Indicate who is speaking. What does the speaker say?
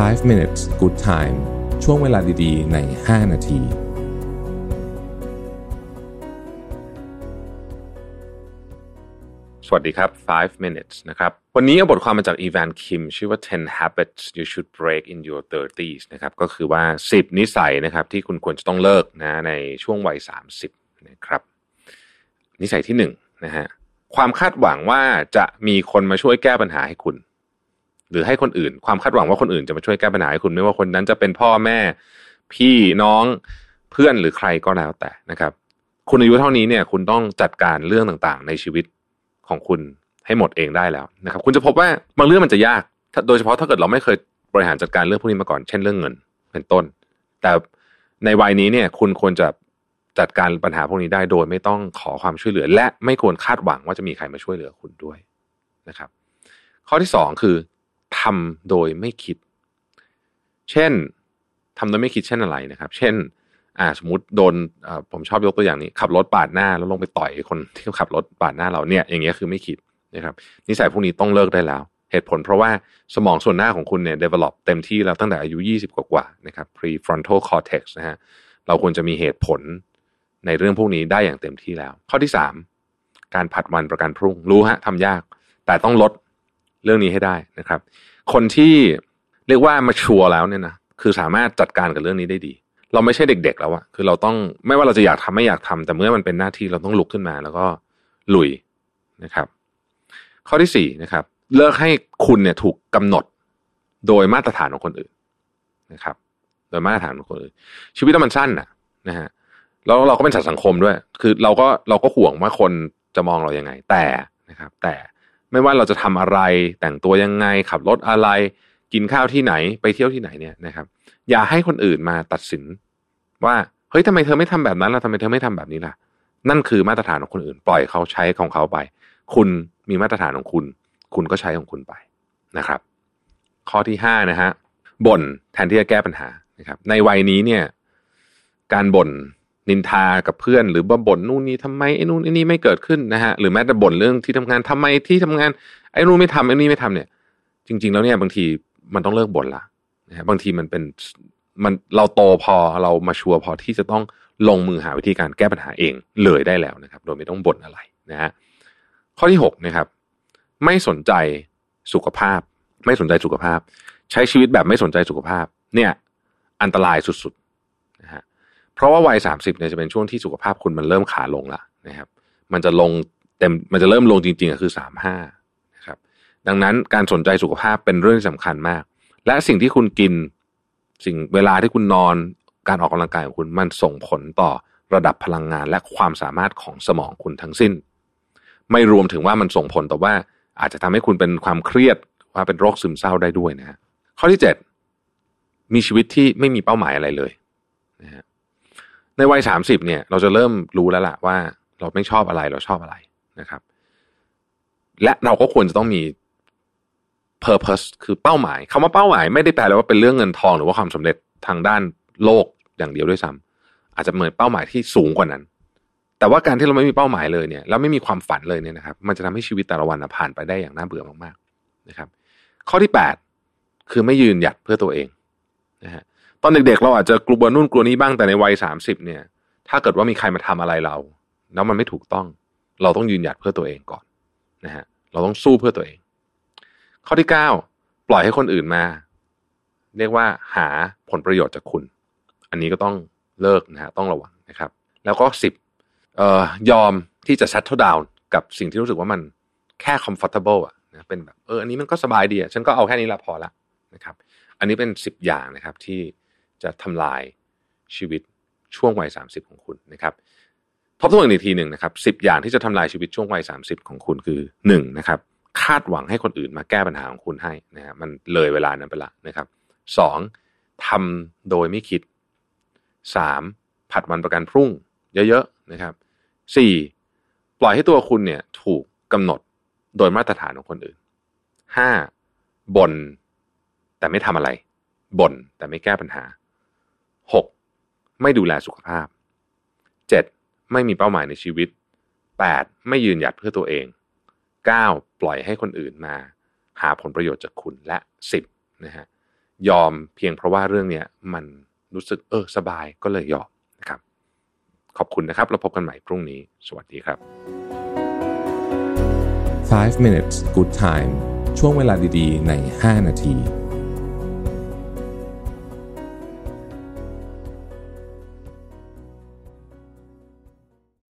Speaker 1: 5 minutes good time ช่วงเวลาดีๆ ใน 5 นาที
Speaker 2: สวัสดีครับ 5 minutes นะครับ วันนี้เอาบทความมาจากอีแวนคิมชื่อว่า 10 habits you should break in your 30s นะครับ ก็คือว่า 10 นิสัยนะครับ ที่คุณควรจะต้องเลิกนะในช่วงวัย 30 นะครับ นิสัยที่1นะฮะ ความคาดหวังว่าจะมีคนมาช่วยแก้ปัญหาให้คุณ หรือให้คนอื่น ความคาดหวังว่าคนอื่นจะมาช่วยแก้ปัญหาให้คุณไม่ว่าคนนั้นจะเป็นพ่อแม่ พี่น้องเพื่อนหรือใครก็แล้วแต่นะครับ คุณอายุเท่านี้เนี่ยคุณต้องจัดการเรื่องต่างๆ ในชีวิตของคุณให้หมดเองได้แล้วนะครับ คุณจะพบว่าบางเรื่องมันจะยากโดยเฉพาะถ้าเกิดเราไม่เคยบริหารจัดการเรื่องพวกนี้มาก่อน เช่นเรื่องเงินเป็นต้น แต่ในวัยนี้เนี่ยคุณควรจะจัดการปัญหาพวกนี้ได้โดยไม่ต้องขอความช่วยเหลือ และไม่ควรคาดหวังว่าจะมีใครมาช่วยเหลือคุณด้วยนะครับ ข้อที่สองคือ ทำโดยไม่คิด เช่นทำโดยไม่คิดเช่นอะไรนะครับ เช่น อ่าสมมติโดนผมชอบยกตัวอย่างนี้ ขับรถปาดหน้าแล้วลงไปต่อยคนที่ขับรถปาดหน้าเราเนี่ย อย่างเงี้ยคือไม่คิดนะครับ นิสัยพวกนี้ต้องเลิกได้แล้ว เหตุผลเพราะว่าสมองส่วนหน้าของคุณเนี่ย develop เต็มที่แล้วตั้งแต่อายุ 20 กว่าๆนะครับ prefrontal cortex นะฮะเราควรจะมีเหตุผลในเรื่องพวกนี้ได้อย่างเต็มที่แล้ว ข้อที่สามการผัดวันประกันพรุ่งรู้ฮะทำยาก แต่ต้องลด เรื่องนี้ให้ได้นะครับ คนที่เรียกว่ามาชัวร์แล้วเนี่ยนะคือสามารถจัดการกับเรื่องนี้ได้ดี เราไม่ใช่เด็ก ๆ แล้วอะคือเราต้องไม่ว่าเราจะอยากทำไม่อยากทำแต่เมื่อมันเป็นหน้าที่เราต้องลุกขึ้นมา แล้วก็ลุยนะครับ ข้อที่สี่นะครับ เลิกให้คุณเนี่ยถูกกำหนดโดยมาตรฐานของคนอื่นนะครับ โดยมาตรฐานของคนอื่น ชีวิตเรามันสั้นนะนะฮะแล้วเราก็เป็นสัตว์สังคมด้วย คือเราก็เราก็ห่วงว่าคนจะมองเราอยังไง แต่นะครับ แต่ ไม่ว่าเราจะทำอะไร แต่งตัวยังไงขับรถอะไร กินข้าวที่ไหนไปเที่ยวที่ไหนเนี่ยนะครับ อย่าให้คนอื่นมาตัดสิน ว่าเฮ้ยทำไมเธอไม่ทำแบบนั้นล่ะทำไมเธอไม่ทำแบบนี้ล่ะ นั่นคือมาตรฐานของคนอื่น ปล่อยเขาใช้ของเขาไป คุณมีมาตรฐานของคุณ คุณก็ใช้ของคุณไปนะครับ ข้อที่ห้านะฮะบ่นแทนที่จะแก้ปัญหานะครับ ในวัยนี้เนี่ย การบ่น นินทากับเพื่อนหรือว่บ่นนู่นนี่ทำไมไอ้นู่นไอ้นี่ไม่เกิดขึ้นนะฮะหรือแม้แต่บ่นเรื่องที่ทำงานทำไมที่ทำงานไอ้นู่นไม่ทำไอ้นี่ไม่ทำเนี่ย จริง ๆ แล้วเนี่ยบางทีมันต้องเลิกบ่นละนะฮะบางทีมันเป็นมันเราโตพอเรามาชัวร์พอที่จะต้องลงมือหาวิธีการแก้ปัญหาเองเลยได้แล้วนะครับ โดยไม่ต้องบ่นอะไรนะฮะข้อที่หกนะครับ ไม่สนใจสุขภาพ ไม่สนใจสุขภาพ ใช้ชีวิตแบบไม่สนใจสุขภาพ เนี่ย อันตรายสุด ราะว่าวัยสามสิบเนี่ยจะเป็นช่วงที่สุขภาพคุณมันเริ่มขาลงละนะครับ มันจะลงเต็มมันจะเริ่มลงจริงๆก็คือสามห้านะครับ ดังนั้นการสนใจสุขภาพเป็นเรื่องที่สำคัญมาก และสิ่งที่คุณกินสิ่งเวลาที่คุณนอนการออกกำลังกายของคุณมันส่งผลต่อระดับพลังงานและความสามารถของสมองคุณทั้งสิ้น ไม่รวมถึงว่ามันส่งผลต่อว่าอาจจะทำให้คุณเป็นความเครียดว่าเป็นโรคซึมเศร้าได้ด้วยนะฮะข้อที่เจ็ดมีชีวิตที่ไม่มีเป้าหมายอะไรเลยนะฮะ ในวัยสามสิบเนี่ย เราจะเริ่มรู้แล้วล่ะว่า เราไม่ชอบอะไรเราชอบอะไรนะครับ และเราก็ควรจะต้องมี purpose คือเป้าหมายคำว่าเป้าหมายไม่ได้แปลว่าเป็นเรื่องเงินทองหรือว่าความสำเร็จทางด้านโลกอย่างเดียวด้วยซ้ำอาจจะเหมือนเป้าหมายที่สูงกว่านั้น แต่ว่าการที่เราไม่มีเป้าหมายเลยเนี่ยแล้วไม่มีความฝันเลยเนี่ยนะครับ มันจะทำให้ชีวิตแต่ละวันผ่านไปได้อย่างน่าเบื่อมากๆนะครับ ข้อที่แปดคือไม่ยืนหยัดเพื่อตัวเองนะฮะ ตอนเด็กๆเราอาจจะกลัวนู่นกลัวนี้บ้างแต่ในวัยสามสิบเนี่ย ถ้าเกิดว่ามีใครมาทำอะไรเรา แล้วมันไม่ถูกต้อง เราต้องยืนหยัดเพื่อตัวเองก่อนนะฮะเราต้องสู้เพื่อตัวเอง ข้อที่เก้าปล่อยให้คนอื่นมา เรียกว่าหาผลประโยชน์จากคุณ อันนี้ก็ต้องเลิกนะฮะต้องระวังนะครับ แล้วก็สิบเอ่อยอมที่จะ settle down กับสิ่งที่รู้สึกว่ามันแค่ comfortable อะนะเป็นแบบเอออันนี้มันก็สบายดีอะฉันก็เอาแค่นี้ละพอละนะครับ อันนี้เป็นสิบอย่างนะครับที่ จะทำลายชีวิตช่วงวัยสามสิบของคุณนะครับทบทวนอีกทีหนึ่งนะครับสิบอย่างที่จะทำลายชีวิตช่วงวัยสามสิบของคุณคือหนึ่งนะครับคาดหวังให้คนอื่นมาแก้ปัญหาของคุณให้นะฮะมันเลยเวลานั้นไปละนะครับสองทำโดยไม่คิดสามผัดวันประกันพรุ่ง เยอะๆนะครับสี่ปล่อยให้ตัวคุณเนี่ยถูกกำหนดโดยมาตรฐานของคนอื่นห้าบ่นแต่ไม่ทำอะไรบ่นแต่ไม่แก้ปัญหา หกไม่ดูแลสุขภาพเจ็ดไม่มีเป้าหมายในชีวิตแปดไม่ยืนหยัดเพื่อตัวเองเก้าปล่อยให้คนอื่นมา หาผลประโยชน์จากคุณและสิบนะฮะยอมเพียงเพราะว่าเรื่องเนี้ยมันรู้สึกเออสบายก็เลยยอมนะครับ ขอบคุณนะครับ แล้วพบกันใหม่พรุ่งนี้ สวัสดีครับ
Speaker 1: 5 minutes good time ช่วงเวลาดีๆ ใน 5 นาที